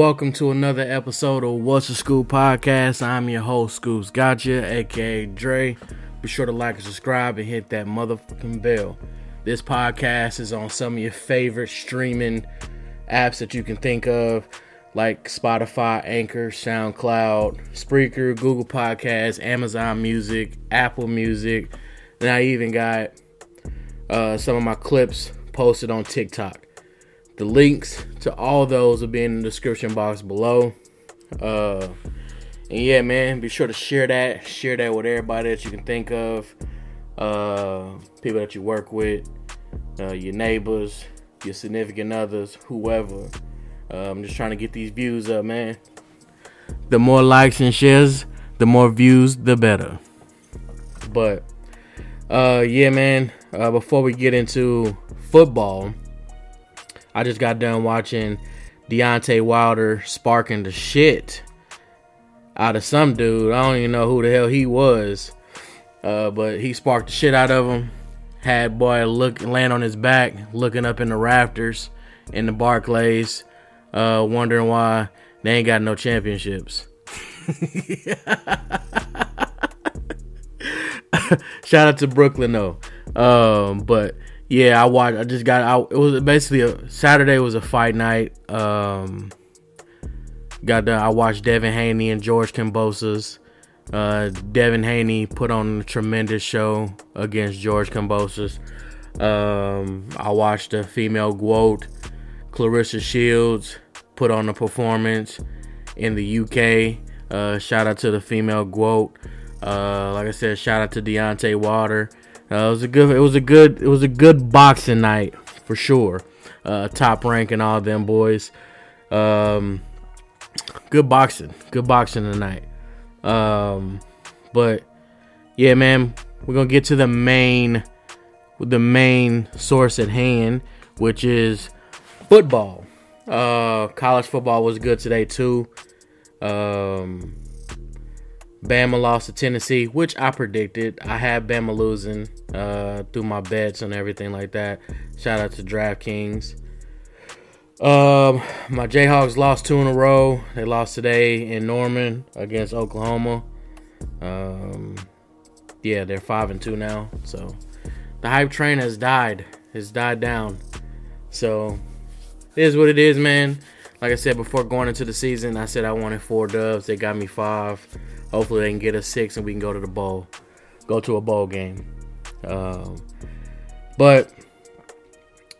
Welcome to another episode of What's the Skewp Podcast. I'm your host, Skewpz Gotcha, aka Dre. Be sure to like and subscribe and hit that motherfucking bell. This podcast is on some of your favorite streaming apps that you can think of, like Spotify, Anchor, SoundCloud, Spreaker, Google Podcasts, Amazon Music, Apple Music. And I even got uh, some of my clips posted on TikTok. The links to all those will be in the description box below. Uh, and yeah, man, be sure to share that. Share that with everybody that you can think of. Uh, people that you work with, uh, your neighbors, your significant others, whoever. Uh, I'm just trying to get these views up, man. The more likes and shares, the more views, the better. But uh, yeah, man. Uh, before we get into football, I just got done watching Deontay Wilder sparking the shit out of some dude. I don't even know who the hell he was. Uh, but he sparked the shit out of him. Had boy look land on his back, looking up in the rafters in the Barclays, uh, wondering why they ain't got no championships. Shout out to Brooklyn though. Um, but yeah, I watched. I just got out. It was basically a Saturday was a fight night. Um, got done. I watched Devin Haney and George Kambosos. Uh, Devin Haney put on a tremendous show against George Kambosos. Um, I watched the female GWOAT, Claressa Shields, put on a performance in the UK. Uh, shout out to the female GWOAT. Uh, like I said, shout out to Deontay Wilder. Uh, it was a good. It was a good. It was a good boxing night for sure. Uh, top rank and all them boys. Um, good boxing. Good boxing tonight. Um, but yeah, man, we're gonna get to the main, the main source at hand, which is football. Uh, college football was good today too. Um, Bama lost to Tennessee, which I predicted. I had Bama losing uh, through my bets and everything like that. Shout out to DraftKings. Um, my Jayhawks lost two in a row. They lost today in Norman against Oklahoma. Um, yeah, they're five and two now. So the hype train has died. Has died down. So it is what it is, man. Like I said before going into the season, I said I wanted four dubs. They got me five. Hopefully they can get us six and we can go to the bowl, go to a bowl game. Um, but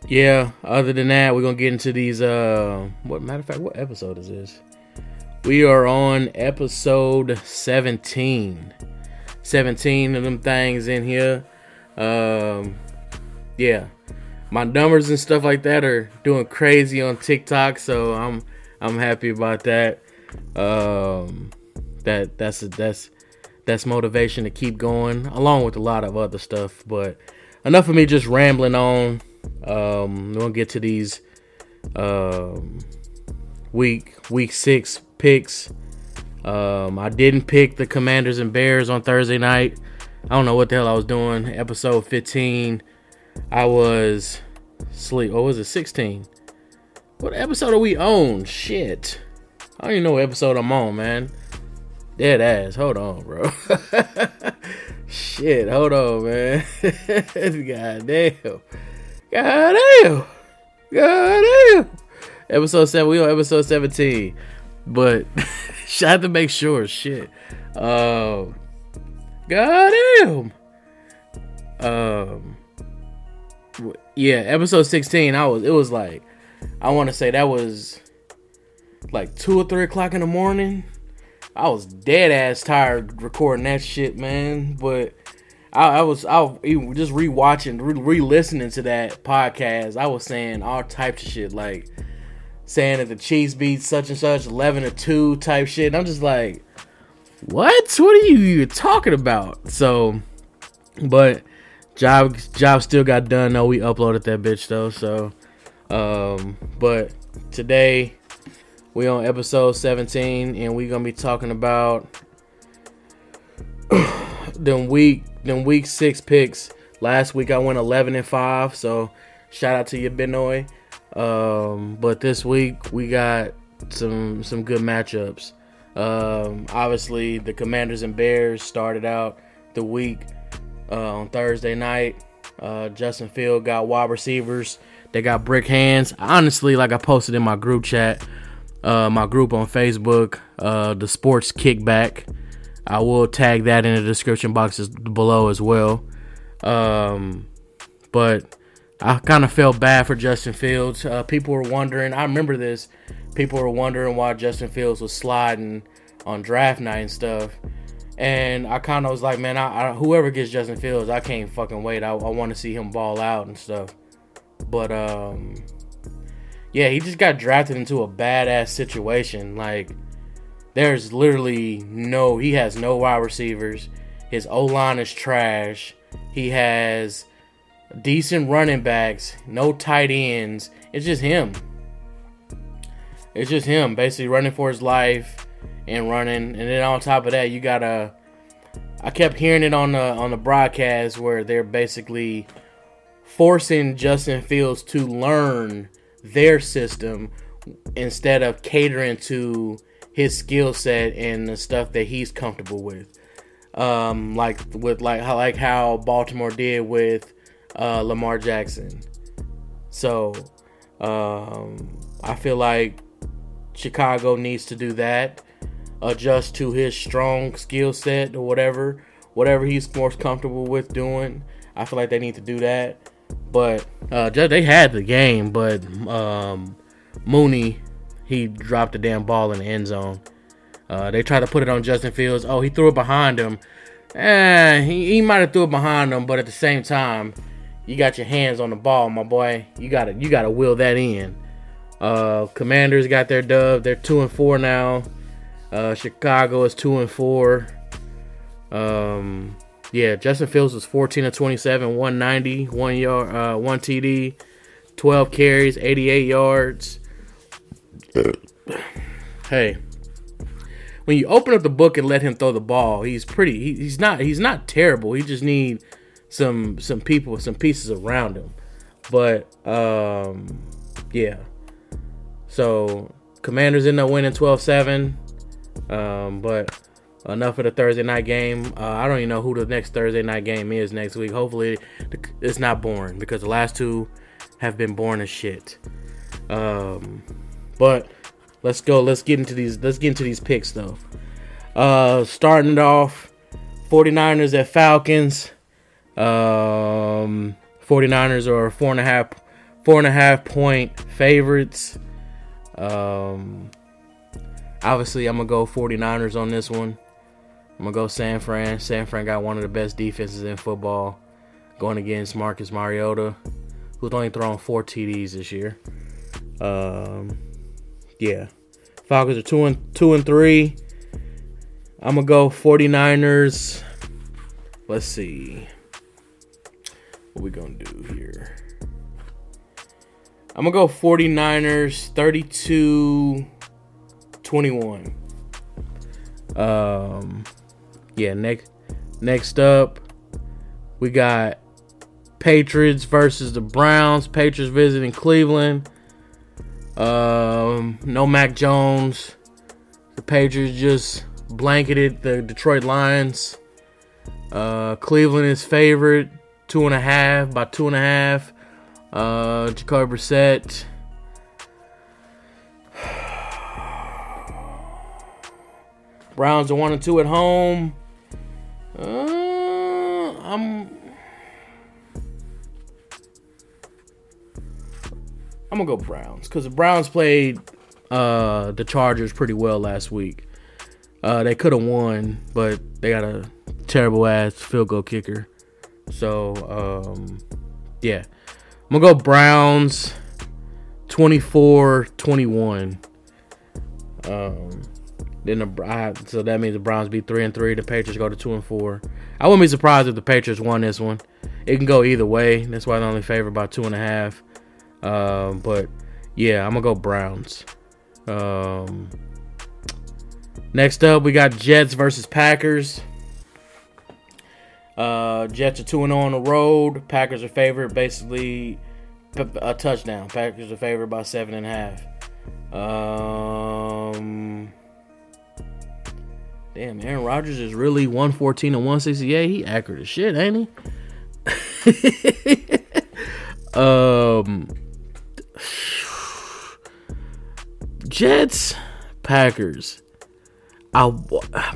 yeah, other than that, we're gonna get into these. Uh, what matter of fact, what episode is this? We are on episode 17. 17 of them things in here. Um, yeah, my numbers and stuff like that are doing crazy on TikTok, so I'm I'm happy about that. Um, that that's that's that's motivation to keep going, along with a lot of other stuff. But enough of me just rambling on. Um, we'll get to these um, week week six picks. Um, I didn't pick the Commanders and Bears on Thursday night. I don't know what the hell I was doing. Episode 15, I was sleep. What was it? 16. What episode are we on? Shit. I don't even know what episode I'm on, man. Dead ass. Hold on, bro. Shit, hold on, man. God damn. God damn. God damn. Episode 7. We on episode 17. But I have to make sure. Shit. Um. God damn. Um. Yeah, episode 16. I was. It was like. I want to say that was like two or three o'clock in the morning. I was dead ass tired recording that shit, man. But I, I was I was just rewatching, re listening to that podcast. I was saying all types of shit, like saying that the Chiefs beat such and such, eleven to two type shit. And I'm just like, what? What are you talking about? So, but job job still got done. though. we uploaded that bitch though. So, um, but today we on episode 17 and we gonna be talking about them week them week six picks. Last week I went 11 and 5, so shout out to you Benoy. Um, but this week we got some some good matchups. Um, obviously, the Commanders and Bears started out the week uh, on Thursday night. Uh, Justin Field got wide receivers. They got brick hands. Honestly, like I posted in my group chat, uh, my group on Facebook, uh, the Sports Kickback. I will tag that in the description boxes below as well. Um, but I kind of felt bad for Justin Fields. Uh, people were wondering. I remember this. People were wondering why Justin Fields was sliding on draft night and stuff. And I kind of was like, man, I, I, whoever gets Justin Fields, I can't fucking wait. I, I want to see him ball out and stuff. But um, yeah, he just got drafted into a badass situation. Like, there's literally no. He has no wide receivers. His O line is trash. He has decent running backs, no tight ends. It's just him. It's just him basically running for his life and running. And then on top of that, you gotta. I kept hearing it on the on the broadcast where they're basically forcing Justin Fields to learn their system instead of catering to his skill set and the stuff that he's comfortable with. Um, like with like how like how Baltimore did with uh, Lamar Jackson. So um, I feel like Chicago needs to do that, adjust to his strong skill set or whatever, whatever he's most comfortable with doing. I feel like they need to do that. But uh, they had the game, but um, Mooney he dropped the damn ball in the end zone. Uh, they tried to put it on Justin Fields. Oh, he threw it behind him. Eh, he, he might have threw it behind him, but at the same time, you got your hands on the ball, my boy. You gotta you gotta will that in. Uh, Commanders got their dub. They're two and four now. Uh, Chicago is two and four. Um, yeah, Justin Fields was 14 of 27, 190, one yard, uh, one TD, 12 carries, 88 yards. hey, when you open up the book and let him throw the ball, he's pretty. He, he's not. He's not terrible. He just need some some people, some pieces around him. But um, yeah. So Commanders end up winning 12-7. Um, but enough of the Thursday night game. Uh, I don't even know who the next Thursday night game is next week. Hopefully, it's not boring because the last two have been boring as shit. Um, but let's go. Let's get into these. Let's get into these picks though. Uh, starting it off, 49ers at Falcons. Um, 49ers are four and a half, four and a half point favorites. Um, obviously, I'm gonna go 49ers on this one. I'm gonna go San Fran. San Fran got one of the best defenses in football, going against Marcus Mariota, who's only thrown four TDs this year. Um, yeah, Falcons are two and two and three. I'm gonna go 49ers. Let's see. What we gonna do here? I'm gonna go 49ers 32 21. Um yeah, next next up we got Patriots versus the Browns. Patriots visiting Cleveland. Um no Mac Jones. The Patriots just blanketed the Detroit Lions. Uh Cleveland is favorite two and a half by two and a half. Uh, Jacoby Brissett. Browns are one and two at home. Uh, I'm. I'm gonna go Browns because the Browns played uh, the Chargers pretty well last week. Uh, they could have won, but they got a terrible ass field goal kicker. So, um, yeah. I'm to go Browns 24 21. Um, then the I, so that means the Browns be three and three. The Patriots go to two and four. I wouldn't be surprised if the Patriots won this one. It can go either way. That's why they're only favored by two and a half. Um, but yeah, I'm gonna go Browns. Um, next up, we got Jets versus Packers. Uh, Jets are 2 0 on the road. Packers are favored basically a touchdown. Packers are favored by 7.5. Um, damn, Aaron Rodgers is really 114 and 168. He accurate as shit, ain't he? um, Jets, Packers. I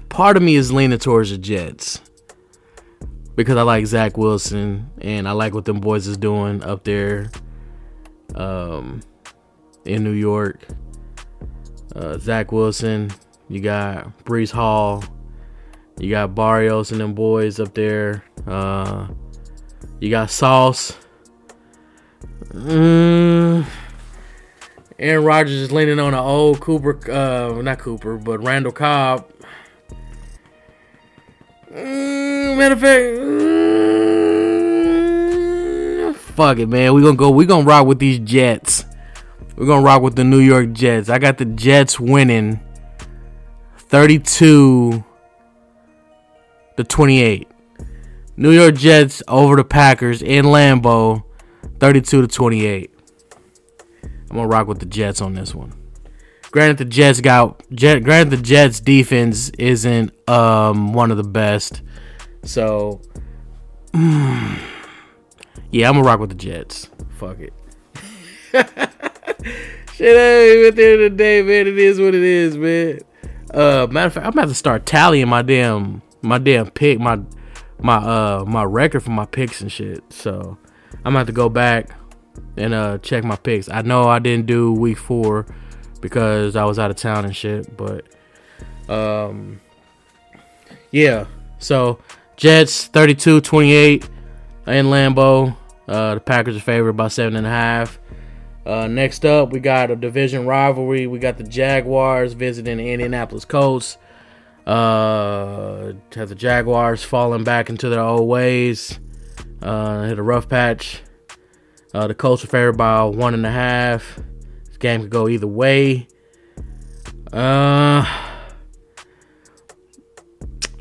part of me is leaning towards the Jets because I like Zach Wilson and I like what them boys is doing up there, um, in New York. Uh, Zach Wilson, you got Breece Hall, you got Berrios and them boys up there. Uh, you got Sauce. Mm, Aaron Rodgers is leaning on an old Cooper, uh, not Cooper, but Randall Cobb. Mm, matter of fact, mm, fuck it, man. We gonna go. We gonna rock with these Jets. We're gonna rock with the New York Jets. I got the Jets winning, thirty-two to twenty-eight. New York Jets over the Packers in Lambeau, thirty-two to twenty-eight. I'm gonna rock with the Jets on this one. Granted, the Jets got Jet. Granted, the Jets defense isn't um one of the best, so yeah, I'm gonna rock with the Jets. Fuck it. Shit, hey, at the end of the day, man, it is what it is, man. Uh, matter of fact, I'm about to start tallying my damn my damn pick my my uh my record for my picks and shit. So I'm gonna have to go back and uh check my picks. I know I didn't do week four because I was out of town and shit, but um yeah. So Jets 32-28 in Lambeau. Uh, the Packers are favored by seven and a half. Uh, next up, we got a division rivalry. We got the Jaguars visiting the Indianapolis Colts. Uh, have the Jaguars falling back into their old ways. Uh, hit a rough patch. Uh, the Colts are favored by one and a half. This game could go either way. Uh,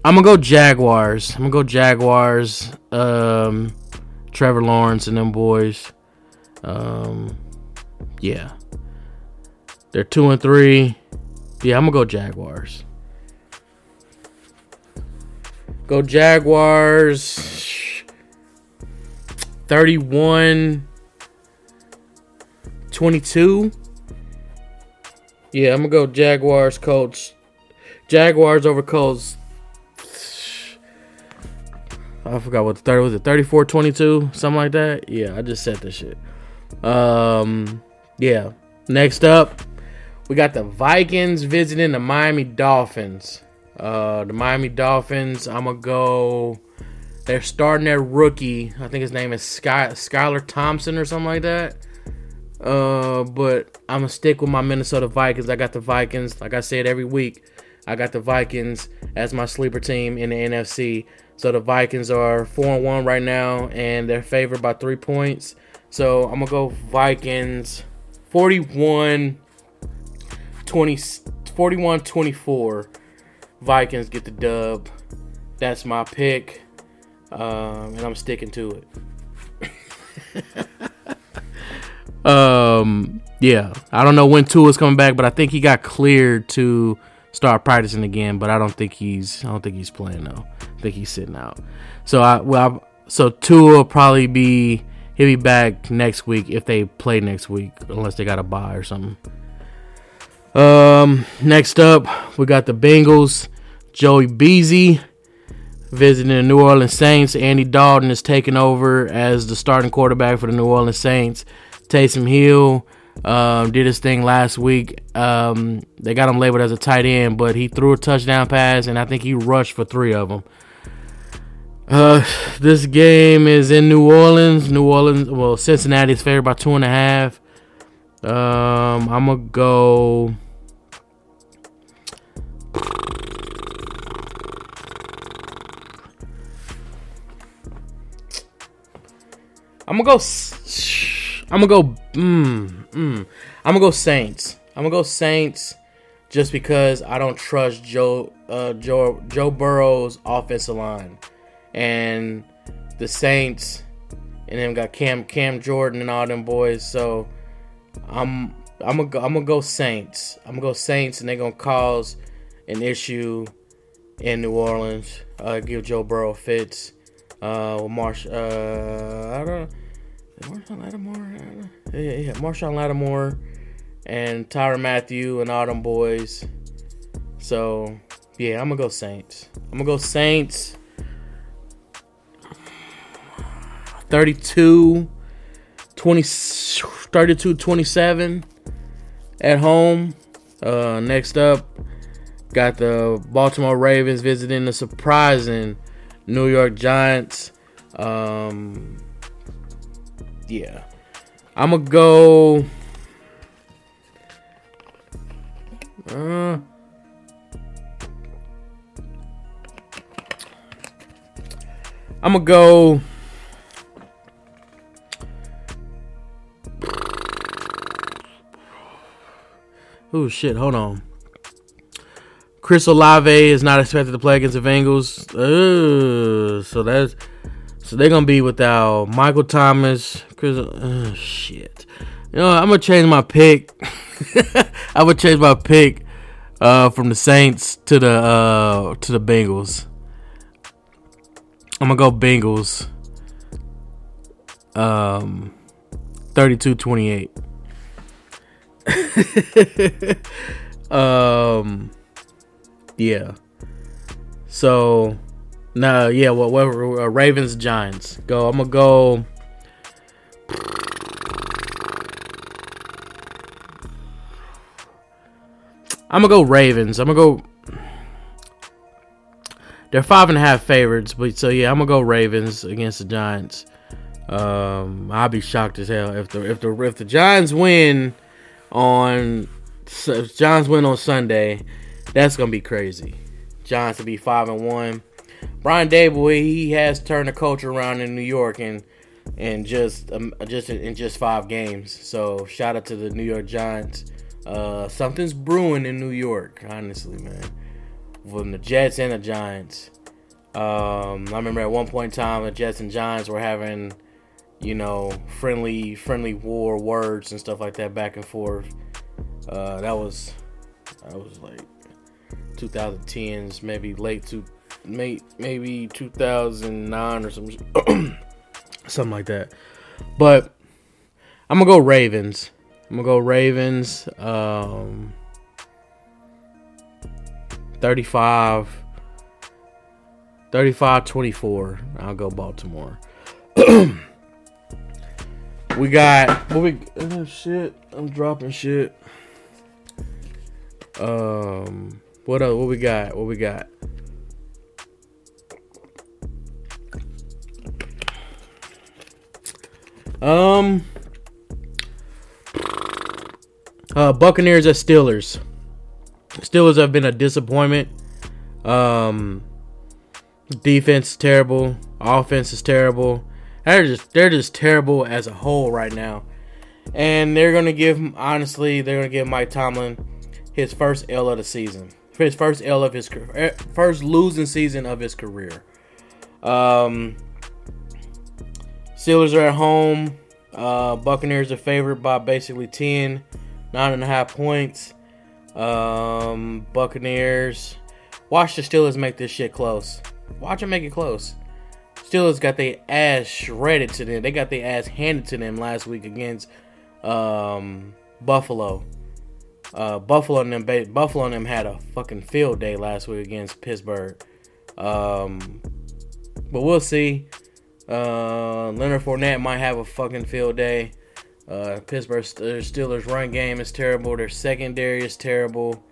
I'm gonna go Jaguars. I'm gonna go Jaguars. Um, Trevor Lawrence and them boys. Um, yeah, they're two and three. Yeah, I'm gonna go Jaguars. Go Jaguars. 31 22. Yeah, I'm gonna go Jaguars, Colts. Jaguars over Colts. I forgot what the third was. It 34 22, something like that. Yeah, I just said this shit. Um, yeah. Next up, we got the Vikings visiting the Miami Dolphins. Uh, the Miami Dolphins. I'm gonna go. They're starting their rookie. I think his name is Sky Skylar Thompson or something like that. Uh, but I'm gonna stick with my Minnesota Vikings. I got the Vikings. Like I said every week, I got the Vikings as my sleeper team in the NFC. So the Vikings are four and one right now, and they're favored by three points. So I'm gonna go Vikings, 41, 20, 41 24. Vikings get the dub. That's my pick, um, and I'm sticking to it. um, yeah, I don't know when Tua's coming back, but I think he got cleared to start practicing again. But I don't think he's I don't think he's playing though. I think he's sitting out. So I well, I, so Tua will probably be he'll be back next week if they play next week, unless they got a bye or something. Um, next up, we got the Bengals Joey Beasy visiting the New Orleans Saints. Andy Dalton is taking over as the starting quarterback for the New Orleans Saints. Taysom Hill um, did his thing last week. Um, they got him labeled as a tight end, but he threw a touchdown pass, and I think he rushed for three of them. Uh, this game is in New Orleans. New Orleans, well, Cincinnati is favored by two and a half. Um, I'm gonna go. I'm gonna go. I'm gonna go. Mm, mm. I'm gonna go Saints. I'm gonna go Saints, just because I don't trust Joe uh, Joe Joe Burrow's offensive line, and the Saints, and then got Cam Cam Jordan and all them boys. So I'm I'm gonna go, I'm gonna go Saints. I'm gonna go Saints, and they're gonna cause an issue in New Orleans. Uh, give Joe Burrow fits. Uh, Marsh. Uh, I don't. Marshon Lattimore. Yeah, yeah. Marshon Lattimore and Tyrann Mathieu and all them boys. So yeah, I'm gonna go Saints. I'm gonna go Saints. 32 20 32 27 at home. Uh, next up, got the Baltimore Ravens visiting the surprising New York Giants. Um, yeah, I'm gonna go. Uh, I'm gonna go. Oh shit! Hold on. Chris Olave is not expected to play against the Bengals. So that's so they're gonna be without Michael Thomas. Chris, uh, shit. You know, I'm gonna change my pick. I'm gonna change my pick uh, from the Saints to the uh, to the Bengals. I'm gonna go Bengals. Um, 32-28. um, yeah. So, nah, yeah. Well uh, Ravens Giants. Go. I'm gonna go. I'm gonna go Ravens. I'm gonna go. They're five and a half favorites, but so yeah, I'm gonna go Ravens against the Giants. Um, I'll be shocked as hell if the if the if the Giants win on if Giants win on Sunday. That's gonna be crazy. Giants to be five and one. Brian Daboll he has turned the culture around in New York and and just um, just in just five games. So shout out to the New York Giants. Uh, something's brewing in New York, honestly, man. From the Jets and the Giants. Um, I remember at one point in time the Jets and Giants were having, you know, friendly friendly war words and stuff like that back and forth. Uh, that was that was like 2010s, maybe late to maybe 2009 or something, something like that. But I'm gonna go Ravens. I'm gonna go Ravens. Um, 35, 35 24. I'll go Baltimore. we got what we oh shit. I'm dropping shit. Um, what else? What we got? What we got? Um, uh, Buccaneers at Steelers. Steelers have been a disappointment. Um, defense is terrible. Offense is terrible. They're just they're just terrible as a whole right now. And they're gonna give honestly, they're gonna give Mike Tomlin his first L of the season. His first L of his eh, first losing season of his career. Um, Steelers are at home. Uh, Buccaneers are favored by basically 10, nine and a half points. Um, Buccaneers. Watch the Steelers make this shit close. Watch them make it close. Steelers got their ass shredded to them. They got their ass handed to them last week against um, Buffalo. Uh, Buffalo and them, Buffalo and them had a fucking field day last week against Pittsburgh. Um, but we'll see. Uh, Leonard Fournette might have a fucking field day. Uh, Pittsburgh Steelers run game is terrible. Their secondary is terrible.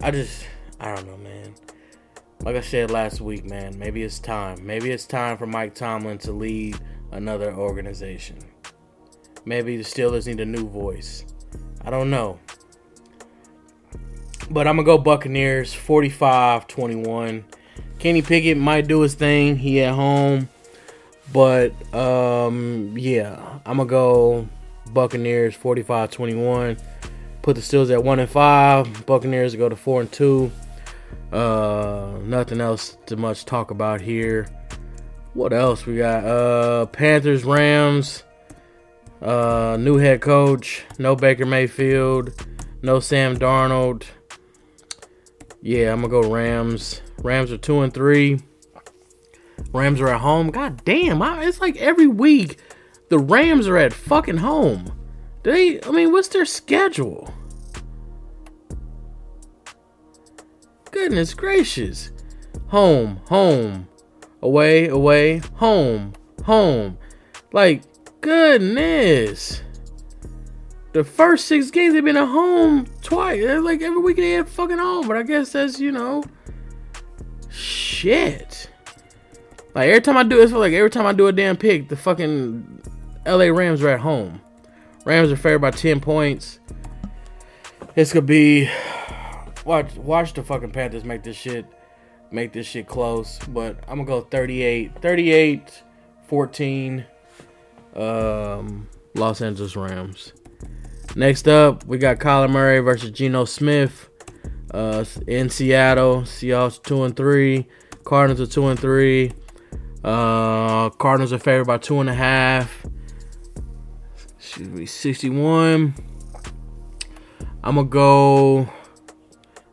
I just, I don't know, man. Like I said last week, man, maybe it's time. Maybe it's time for Mike Tomlin to lead another organization. Maybe the Steelers need a new voice. I don't know. But I'm going to go Buccaneers 45 21. Kenny Pickett might do his thing. He at home. But um yeah, I'm going to go Buccaneers 45 21. Put the Steelers at 1 and 5. Buccaneers go to 4 and 2. Uh nothing else to much talk about here. What else we got? Uh Panthers Rams. Uh, new head coach, no Baker Mayfield, no Sam Darnold. Yeah, I'm gonna go Rams. Rams are two and three. Rams are at home. God damn, I, it's like every week the Rams are at fucking home. They, I mean, what's their schedule? Goodness gracious. Home, home, away, away, home, home. Like, goodness. The first six games they've been at home twice. Like every week they had fucking home, but I guess that's you know, shit. Like every time I do, it's like every time I do a damn pick, the fucking L.A. Rams are at home. Rams are favored by ten points. This could be watch watch the fucking Panthers make this shit make this shit close, but I'm gonna go 38 38 14 um, Los Angeles Rams. Next up, we got Kyler Murray versus Geno Smith uh, in Seattle. Seahawks two and three. Cardinals are two and three. Uh, Cardinals are favored by two and a half. Excuse me, 61. I'm gonna go.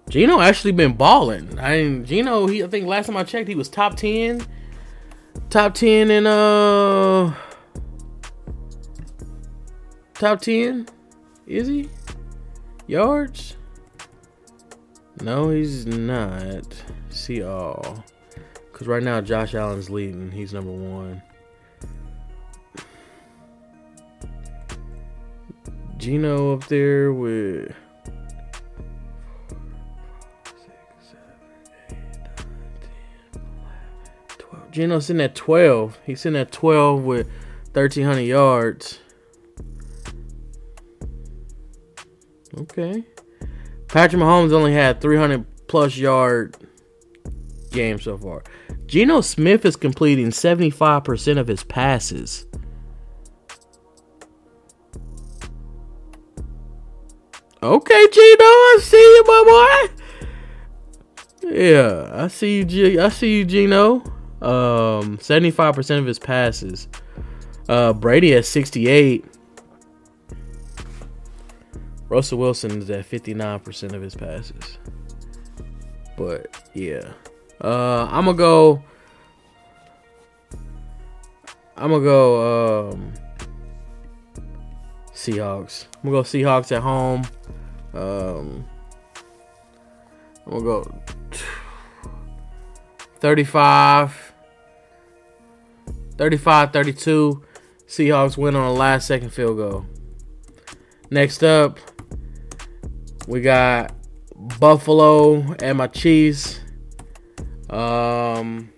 Geno actually been balling. I mean, Geno. He, I think last time I checked, he was top ten, top ten in uh, top ten. Is he yards? No, he's not. See all. Because right now, Josh Allen's leading. He's number one. Geno up there with. Geno sitting at 12. He's sitting at 12 with 1,300 yards. Okay. Patrick Mahomes only had 300 plus yard game so far. Geno Smith is completing 75% of his passes. Okay, Geno, I see you, my boy. Yeah, I see you, G- I see you, Geno. Um, 75% of his passes. Uh, Brady at 68. Russell Wilson is at 59% of his passes. But yeah. Uh I'm gonna go I'm gonna go um Seahawks. I'm gonna go Seahawks at home. Um I'm gonna go 35 35 32 Seahawks win on a last second field goal. Next up, we got Buffalo and my Chiefs. Um,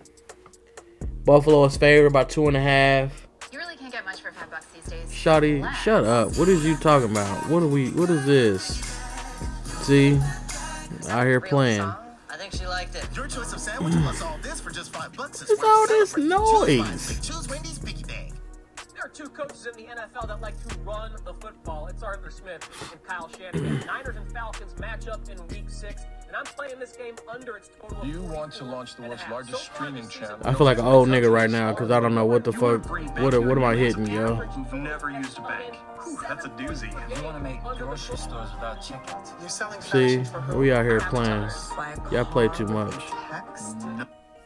Buffalo is favored by two and a half. You really can't get much for five bucks these days. Shotty, Relax. shut up. What is you talking about? What are we? What is this? See, out here playing. song? I think she liked it. Your choice of sandwich plus all this for just five bucks is What's all this noise? Choose, Wendy's Piggy Bank. There are two coaches in the NFL that like to run the football. It's Arthur Smith and Kyle Shanahan. Niners and Falcons match up in Week Six, and I'm playing this game under its total. of You want to launch the world's largest So streaming channel. I feel like an old nigga right now because I don't know what the fuck. What what am I hitting, yo? You've never used a bank. Whew, that's a doozy. You want to make grocery stores without checkout. You're selling See, for we out here playing. Y'all play too much.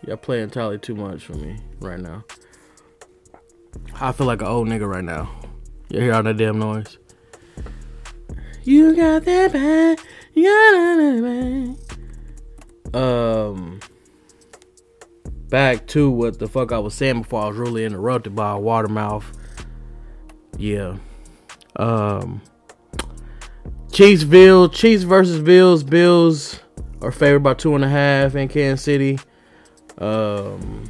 Y'all play entirely too much for me right now. I feel like an old nigga right now. You hear all that damn noise? You got that bad. You got that bad. Um, back to what the fuck I was saying before I was really interrupted by a water mouth. Yeah. Um, Chiefs, Bills, Chiefs versus Bills. Bills are favored by two and a half in Kansas City. Um,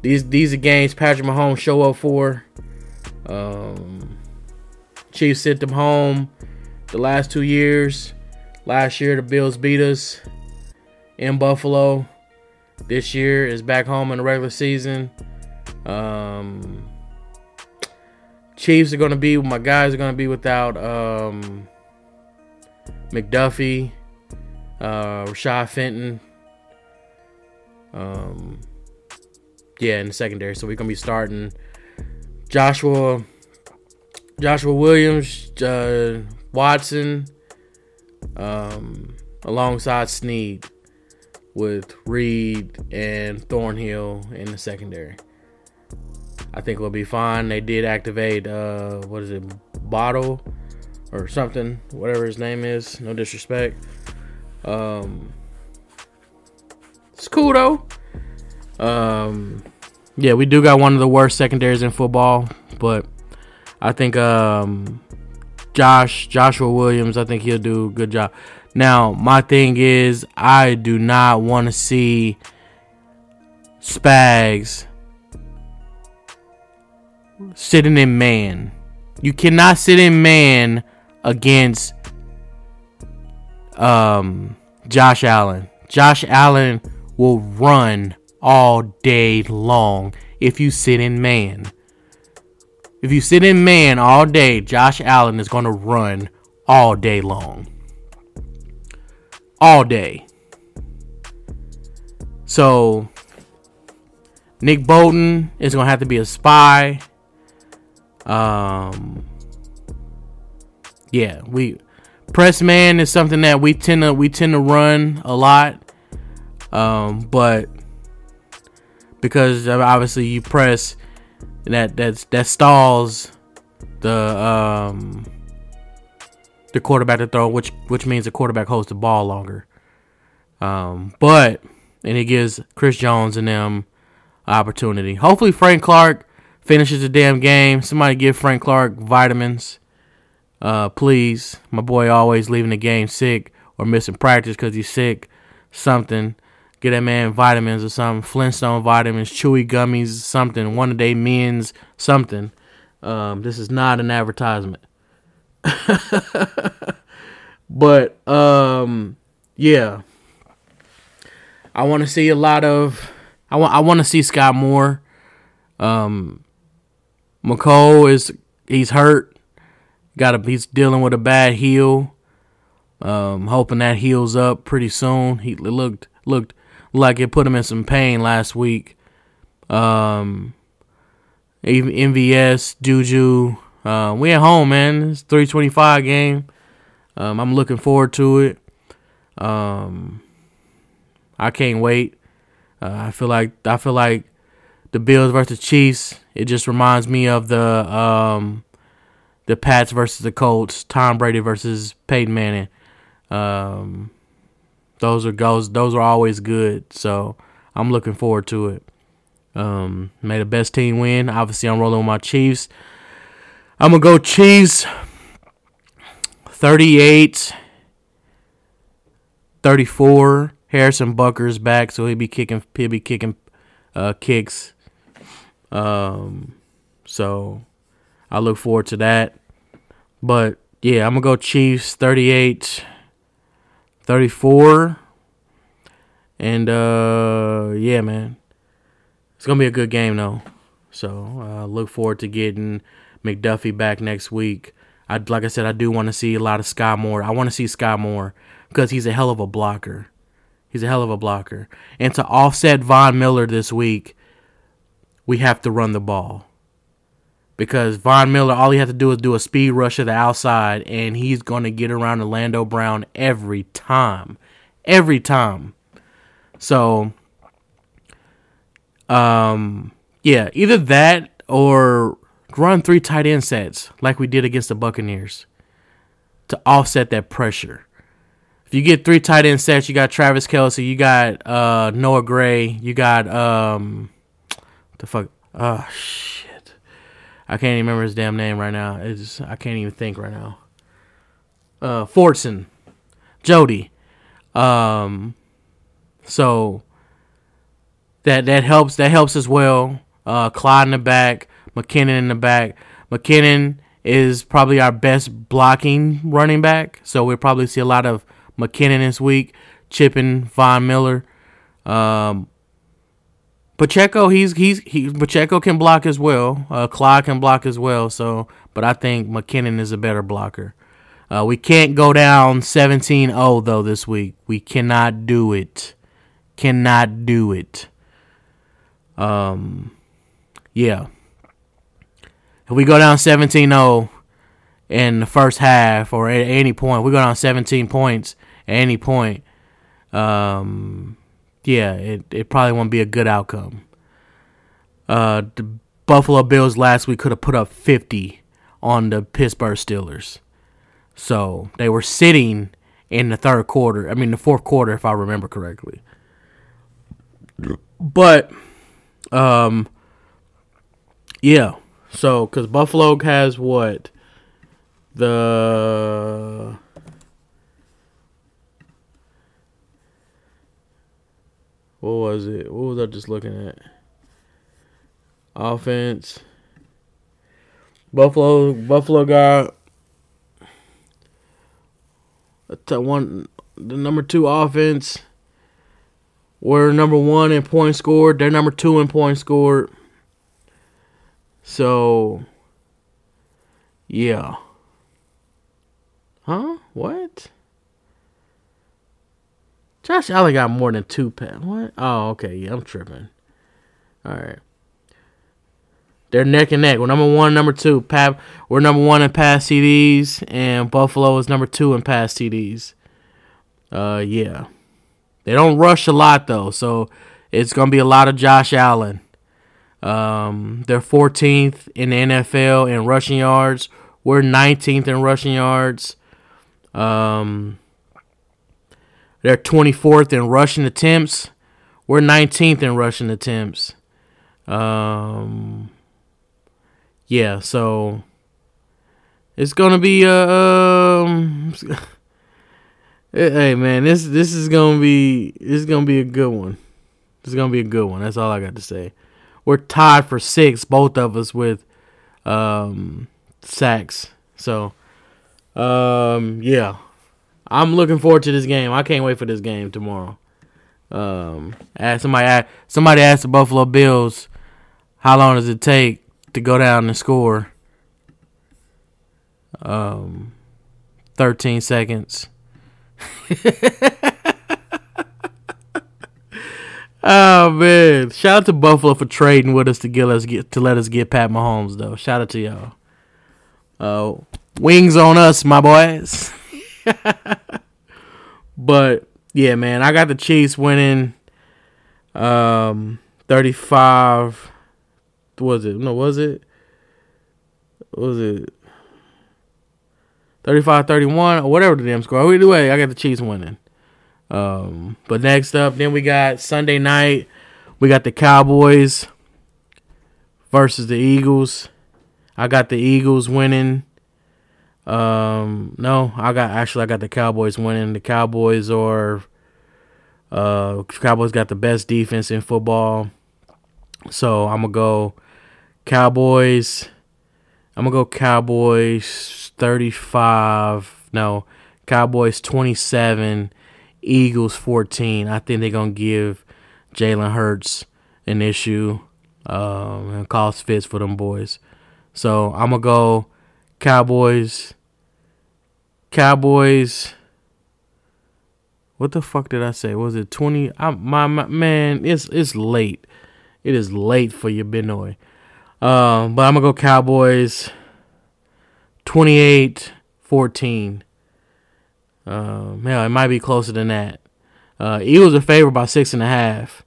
these these are games Patrick Mahomes show up for. Um, Chiefs sent them home the last two years. Last year the Bills beat us in Buffalo. This year is back home in the regular season. Um, Chiefs are gonna be my guys are gonna be without um, McDuffie, uh, Rashad Fenton. Um, yeah, in the secondary. So we're gonna be starting Joshua Joshua Williams, uh, Watson, um, alongside Sneed with Reed and Thornhill in the secondary. I think we'll be fine. They did activate uh what is it, Bottle or something, whatever his name is. No disrespect. Um It's cool though. Um yeah, we do got one of the worst secondaries in football, but I think um Josh Joshua Williams, I think he'll do a good job. Now, my thing is I do not want to see Spags sitting in man. You cannot sit in man against um Josh Allen. Josh Allen will run all day long if you sit in man. If you sit in man all day, Josh Allen is going to run all day long. All day. So, Nick Bolton is going to have to be a spy. Um, yeah, we press man is something that we tend to we tend to run a lot. Um, but because obviously you press that that that stalls the um the quarterback to throw, which which means the quarterback holds the ball longer. Um, but and it gives Chris Jones and them opportunity. Hopefully Frank Clark finishes the damn game. Somebody give Frank Clark vitamins. Uh, please. My boy always leaving the game sick or missing practice because he's sick. Something. Get that man vitamins or something. Flintstone vitamins, chewy gummies, something. One of they men's something. Um, this is not an advertisement. but um, yeah. I want to see a lot of. I want. I want to see Scott Moore. Um, Mecole is he's hurt. Got a he's dealing with a bad heel. Um, hoping that heals up pretty soon. He looked looked like it put him in some pain last week. Um, even MVS Juju. Uh, we at home, man. It's three twenty five game. Um, I'm looking forward to it. Um, I can't wait. Uh, I feel like I feel like the Bills versus Chiefs. It just reminds me of the um, the Pats versus the Colts, Tom Brady versus Peyton Manning. Um, those are goes. Those are always good. So I'm looking forward to it. Um, may the best team win. Obviously, I'm rolling with my Chiefs. I'm gonna go Chiefs. 38 34 Harrison Butker's back, so he'll be kicking. He'll be kicking uh, kicks. Um, so I look forward to that. But yeah, I'm gonna go Chiefs 38 34. And uh yeah, man. It's gonna be a good game though. So uh look forward to getting McDuffie back next week. I like I said, I do want to see a lot of Skyy Moore. I want to see Skyy Moore because he's a hell of a blocker. He's a hell of a blocker. And to offset Von Miller this week, we have to run the ball. Because Von Miller, all he has to do is do a speed rush to the outside, and he's going to get around Orlando Brown every time. Every time. So, um, yeah, either that or run three tight end sets like we did against the Buccaneers to offset that pressure. If you get three tight end sets, you got Travis Kelce, you got uh, Noah Gray, you got um, the fuck, oh shit, I can't even remember his damn name right now. It's I can't even think right now. Uh, Fortson, Jody, um, so that that helps. That helps as well. Uh, Clyde in the back, McKinnon in the back. McKinnon is probably our best blocking running back, so we'll probably see a lot of McKinnon this week, chipping Von Miller. Um, Pacheco, he's he's he Pacheco can block as well. Uh, Clyde can block as well. So, but I think McKinnon is a better blocker. Uh, we can't go down 17-0 though this week. We cannot do it. Cannot do it. Um, yeah. If we go down 17-0, in the first half or at any point. We go down 17 points at any point. Um, yeah, it, it probably won't be a good outcome. Uh, the Buffalo Bills last week could have put up 50 on the Pittsburgh Steelers. So they were sitting in the third quarter. I mean, the fourth quarter, if I remember correctly. But, um, yeah. So, because Buffalo has what? The. What was it? What was I just looking at? Offense. Buffalo Buffalo got the one the number two offense. We're number one in points scored. They're number two in points scored. So yeah. Huh? What? Josh Allen got more than two pass. What? Oh, okay. Yeah, I'm tripping. All right. They're neck and neck. We're number one, number two. Pap, we're number one in pass TDs, and Buffalo is number two in pass TDs. Uh, yeah. They don't rush a lot though, so it's gonna be a lot of Josh Allen. Um, they're 14th in the NFL in rushing yards. We're 19th in rushing yards. Um, they're 24th in rushing attempts. We're 19th in rushing attempts. Um, yeah, so it's gonna be uh, um. hey man, this this is gonna be this is gonna be a good one. Is gonna be a good one. That's all I got to say. We're tied for six, both of us with um sacks. So um yeah. I'm looking forward to this game. I can't wait for this game tomorrow. Um, ask somebody asked, somebody asked the Buffalo Bills, how long does it take to go down and score? Um, 13 seconds. oh man! Shout out to Buffalo for trading with us to get us get to let us get Pat Mahomes though. Shout out to y'all. Uh, wings on us, my boys. but yeah, man, I got the Chiefs winning um 35 was it? No, was it? Was it 35-31 or whatever the damn score. Either way, I got the Chiefs winning. Um, but next up, then we got Sunday night. We got the Cowboys versus the Eagles. I got the Eagles winning um, no, I got actually I got the Cowboys winning. The Cowboys are uh Cowboys got the best defense in football. So I'm gonna go Cowboys. I'm gonna go Cowboys 35. No, Cowboys 27. Eagles 14. I think they're gonna give Jalen Hurts an issue um, and cause fits for them boys. So I'm gonna go Cowboys. Cowboys. What the fuck did I say? Was it twenty? I, my, my man, it's it's late. It is late for you, Benoy. Um, but I'm gonna go Cowboys. 28-14. Um, hell, it might be closer than that. Uh, Eagles are favored by six and a half.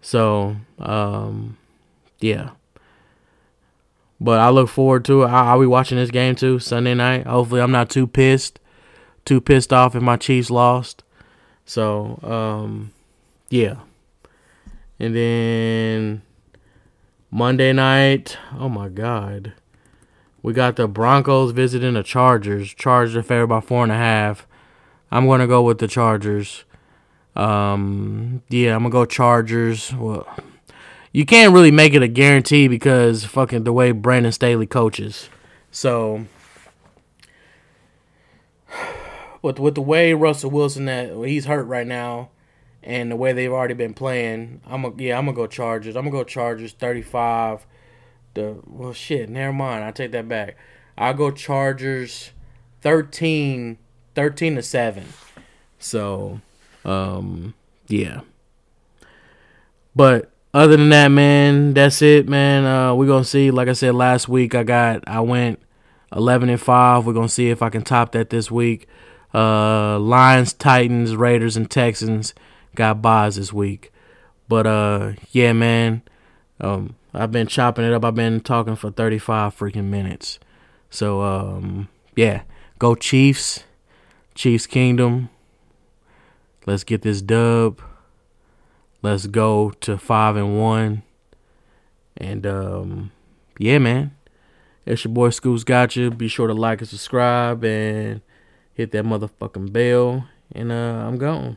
So, um, yeah. But I look forward to it. I'll be watching this game too Sunday night. Hopefully, I'm not too pissed, too pissed off if my Chiefs lost. So, um, yeah. And then Monday night, oh my God, we got the Broncos visiting the Chargers. Chargers are favored by four and a half. I'm gonna go with the Chargers. Um, yeah, I'm gonna go Chargers. Well, you can't really make it a guarantee because fucking the way Brandon Staley coaches. So with with the way Russell Wilson that he's hurt right now and the way they've already been playing, I'm a, yeah, I'm gonna go Chargers. I'm gonna go Chargers 35 the well shit, never mind. I take that back. I'll go Chargers 13 13 to 7. So um yeah. But other than that, man, that's it, man. Uh, we're gonna see. Like I said last week, I got I went eleven and five. We're gonna see if I can top that this week. Uh, Lions, Titans, Raiders, and Texans got buys this week. But uh, yeah, man. Um, I've been chopping it up. I've been talking for 35 freaking minutes. So um, yeah, go Chiefs, Chiefs Kingdom. Let's get this dub. Let's go to five and one. And um, yeah, man. It's your boy Skewpz Gotcha. Be sure to like and subscribe and hit that motherfucking bell. And uh, I'm gone.